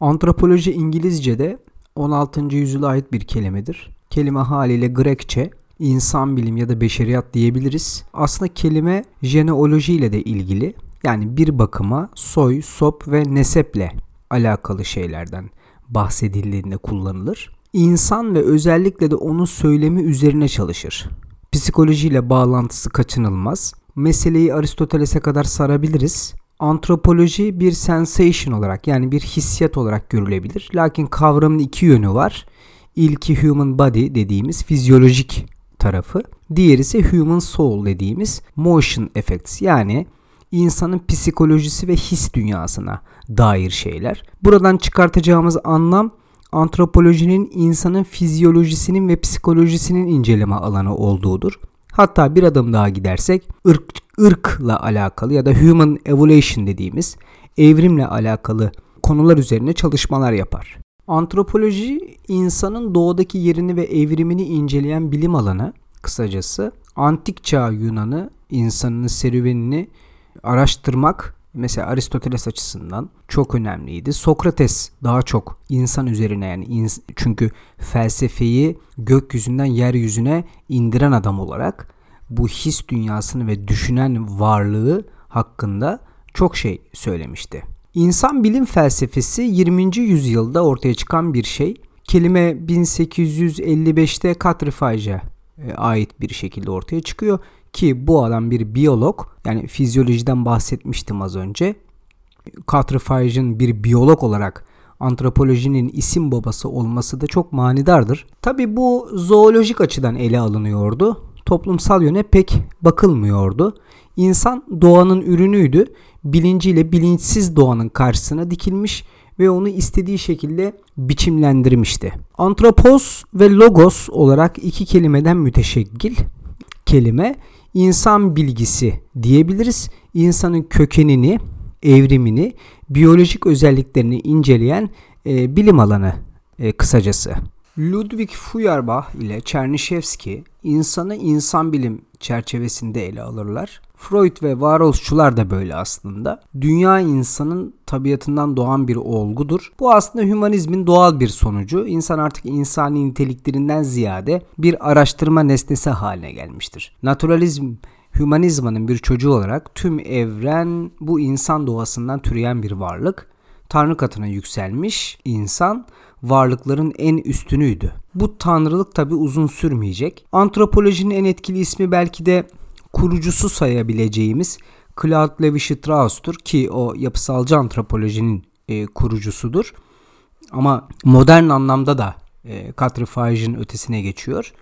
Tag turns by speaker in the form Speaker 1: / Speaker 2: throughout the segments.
Speaker 1: Antropoloji İngilizce'de 16. yüzyıla ait bir kelimedir. Kelime haliyle Grekçe, insan bilim ya da beşeriyat diyebiliriz. Aslında kelime jeneoloji ile de ilgili. Yani bir bakıma soy, sop ve neseple alakalı şeylerden bahsedildiğinde kullanılır. İnsan ve özellikle de onun söylemi üzerine çalışır. Psikolojiyle bağlantısı kaçınılmaz. Meseleyi Aristoteles'e kadar sarabiliriz. Antropoloji bir sensation olarak yani bir hissiyat olarak görülebilir. Lakin kavramın iki yönü var. İlki human body dediğimiz fizyolojik tarafı. Diğeri ise human soul dediğimiz motion effects yani insanın psikolojisi ve his dünyasına dair şeyler. Buradan çıkartacağımız anlam antropolojinin insanın fizyolojisinin ve psikolojisinin inceleme alanı olduğudur. Hatta bir adım daha gidersek ırk, ırkla alakalı ya da human evolution dediğimiz evrimle alakalı konular üzerine çalışmalar yapar. Antropoloji insanın doğadaki yerini ve evrimini inceleyen bilim alanı kısacası antik çağ Yunan'ı insanın serüvenini araştırmak mesela Aristoteles açısından çok önemliydi. Sokrates daha çok insan üzerine yani ins- çünkü felsefeyi gökyüzünden yeryüzüne indiren adam olarak bu his dünyasını ve düşünen varlığı hakkında çok şey söylemişti. İnsan bilim felsefesi 20. yüzyılda ortaya çıkan bir şey. Kelime 1855'te Quatrefages'e ait bir şekilde ortaya çıkıyor ki bu adam bir biyolog yani fizyolojiden bahsetmiştim az önce. Quatrefages'in bir biyolog olarak antropolojinin isim babası olması da çok manidardır. Tabi bu zoolojik açıdan ele alınıyordu. Toplumsal yöne pek bakılmıyordu. İnsan doğanın ürünüydü. Bilinciyle bilinçsiz doğanın karşısına dikilmiş ve onu istediği şekilde biçimlendirmişti. Antropos ve logos olarak iki kelimeden müteşekkil kelime insan bilgisi diyebiliriz. İnsanın kökenini, evrimini, biyolojik özelliklerini inceleyen e, bilim alanı e, kısacası. Ludwig Feuerbach ile Çernişevski insanı insan bilim çerçevesinde ele alırlar. Freud ve varoluşçular da böyle aslında. Dünya insanın tabiatından doğan bir olgudur. Bu aslında hümanizmin doğal bir sonucu. İnsan artık insani niteliklerinden ziyade bir araştırma nesnesi haline gelmiştir. Naturalizm hümanizmanın bir çocuğu olarak tüm evren bu insan doğasından türeyen bir varlık. Tanrı katına yükselmiş insan varlıkların en üstünüydü. Bu tanrılık tabi uzun sürmeyecek. Antropolojinin en etkili ismi belki de kurucusu sayabileceğimiz Claude Levi-Strauss'tur ki o yapısalcı antropolojinin e, kurucusudur. Ama modern anlamda da e, Quatrefages'in ötesine geçiyor.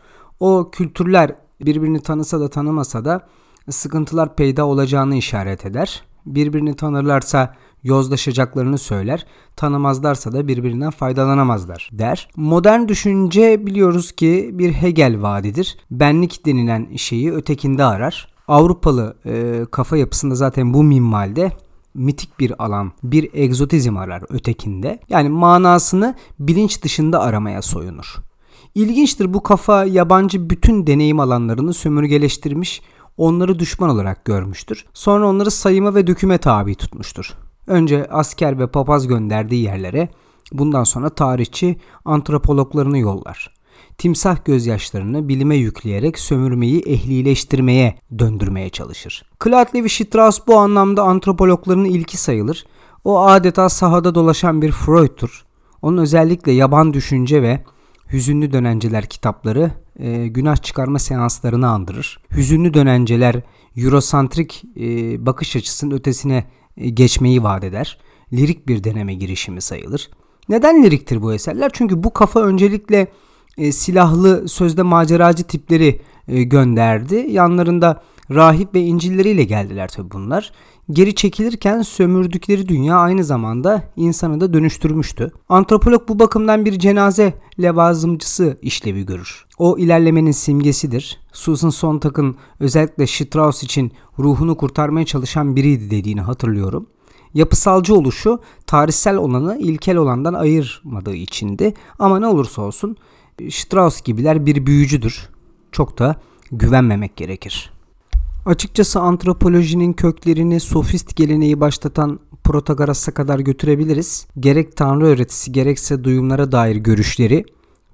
Speaker 1: O kültürler birbirini tanısa da tanımasa da sıkıntılar peyda olacağını işaret eder. Birbirini tanırlarsa yozlaşacaklarını söyler. Tanımazlarsa da birbirinden faydalanamazlar der. Modern düşünce biliyoruz ki bir Hegel vaadidir. Benlik denilen şeyi ötekinde arar. Avrupalı e, kafa yapısında zaten bu minvalde mitik bir alan, bir egzotizm arar ötekinde. Yani manasını bilinç dışında aramaya soyunur. İlginçtir bu kafa yabancı bütün deneyim alanlarını sömürgeleştirmiş, onları düşman olarak görmüştür. Sonra onları sayıma ve döküme tabi tutmuştur. Önce asker ve papaz gönderdiği yerlere bundan sonra tarihçi antropologlarını yollar. Timsah gözyaşlarını bilime yükleyerek sömürmeyi ehlileştirmeye döndürmeye çalışır. Claude Levi-Strauss bu anlamda antropologların ilki sayılır. O adeta sahada dolaşan bir Freud'tur. Onun özellikle yaban düşünce ve Hüzünlü Dönenceler kitapları e, günah çıkarma seanslarını andırır. Hüzünlü Dönenceler Eurosantrik e, bakış açısının ötesine geçmeyi vaat eder. Lirik bir deneme girişimi sayılır. Neden liriktir bu eserler? Çünkü bu kafa öncelikle e, silahlı sözde maceracı tipleri e, gönderdi. Yanlarında rahip ve incilleriyle geldiler tabi bunlar. Geri çekilirken sömürdükleri dünya aynı zamanda insanı da dönüştürmüştü. Antropolog bu bakımdan bir cenaze levazımcısı işlevi görür. O ilerlemenin simgesidir. Susan Sontag'ın özellikle Strauss için ruhunu kurtarmaya çalışan biriydi dediğini hatırlıyorum. Yapısalcı oluşu tarihsel olanı ilkel olandan ayırmadığı içindi. Ama ne olursa olsun Strauss gibiler bir büyücüdür. Çok da güvenmemek gerekir. Açıkçası antropolojinin köklerini sofist geleneği başlatan Protagoras'a kadar götürebiliriz. Gerek tanrı öğretisi gerekse duyumlara dair görüşleri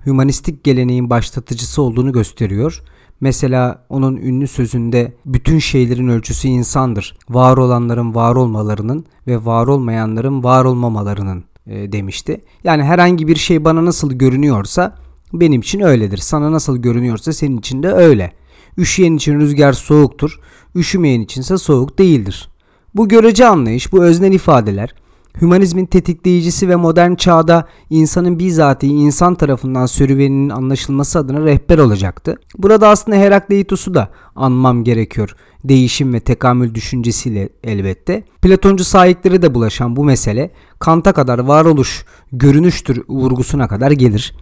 Speaker 1: hümanistik geleneğin başlatıcısı olduğunu gösteriyor. Mesela onun ünlü sözünde bütün şeylerin ölçüsü insandır. Var olanların var olmalarının ve var olmayanların var olmamalarının e, demişti. Yani herhangi bir şey bana nasıl görünüyorsa benim için öyledir. Sana nasıl görünüyorsa senin için de öyle. Üşüyen için rüzgar soğuktur, üşümeyen içinse soğuk değildir. Bu görece anlayış, bu öznel ifadeler hümanizmin tetikleyicisi ve modern çağda insanın bizatihi insan tarafından serüveninin anlaşılması adına rehber olacaktı. Burada aslında Herakleitos'u da anmam gerekiyor. Değişim ve tekamül düşüncesiyle elbette. Platoncu sahiklere de bulaşan bu mesele Kant'a kadar varoluş görünüştür vurgusuna kadar gelir.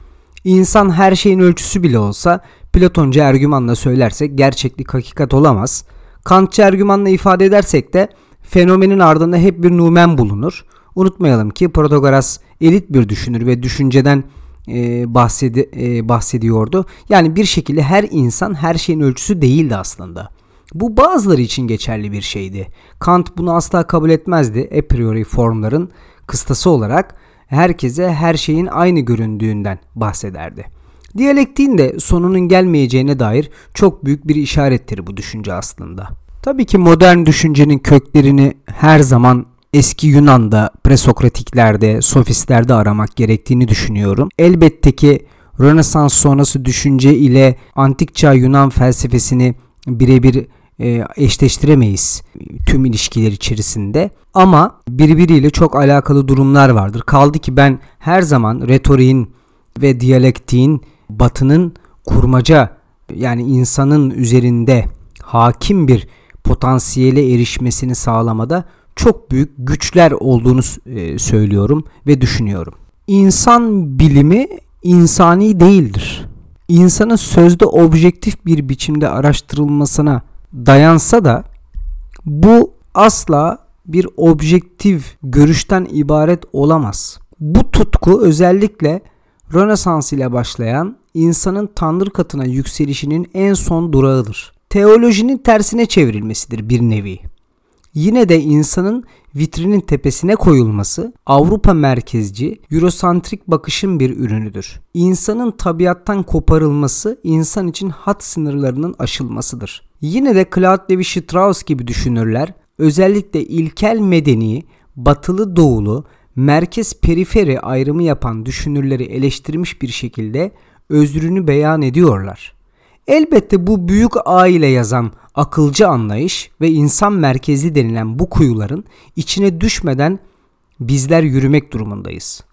Speaker 1: İnsan her şeyin ölçüsü bile olsa Platoncu ergümanla söylersek gerçeklik hakikat olamaz. Kantçı ergümanla ifade edersek de fenomenin ardında hep bir numen bulunur. Unutmayalım ki Protagoras elit bir düşünür ve düşünceden e, bahsedi, e, bahsediyordu. Yani bir şekilde her insan her şeyin ölçüsü değildi aslında. Bu bazıları için geçerli bir şeydi. Kant bunu asla kabul etmezdi. A priori formların kıstası olarak herkese her şeyin aynı göründüğünden bahsederdi. Diyalektiğin de sonunun gelmeyeceğine dair çok büyük bir işarettir bu düşünce aslında. Tabii ki modern düşüncenin köklerini her zaman eski Yunan'da, presokratiklerde, sofistlerde aramak gerektiğini düşünüyorum. Elbette ki Rönesans sonrası düşünce ile antik çağ Yunan felsefesini birebir e, eşleştiremeyiz tüm ilişkiler içerisinde. Ama birbiriyle çok alakalı durumlar vardır. Kaldı ki ben her zaman retoriğin ve diyalektiğin batının kurmaca yani insanın üzerinde hakim bir potansiyele erişmesini sağlamada çok büyük güçler olduğunu e, söylüyorum ve düşünüyorum. İnsan bilimi insani değildir. İnsanın sözde objektif bir biçimde araştırılmasına dayansa da bu asla bir objektif görüşten ibaret olamaz. Bu tutku özellikle Rönesans ile başlayan insanın tanrı katına yükselişinin en son durağıdır. Teolojinin tersine çevrilmesidir bir nevi. Yine de insanın vitrinin tepesine koyulması Avrupa merkezci, Eurosantrik bakışın bir ürünüdür. İnsanın tabiattan koparılması insan için hat sınırlarının aşılmasıdır. Yine de Claude Levi-Strauss gibi düşünürler özellikle ilkel medeni, batılı doğulu, merkez periferi ayrımı yapan düşünürleri eleştirmiş bir şekilde özrünü beyan ediyorlar. Elbette bu büyük A ile yazan akılcı anlayış ve insan merkezli denilen bu kuyuların içine düşmeden bizler yürümek durumundayız.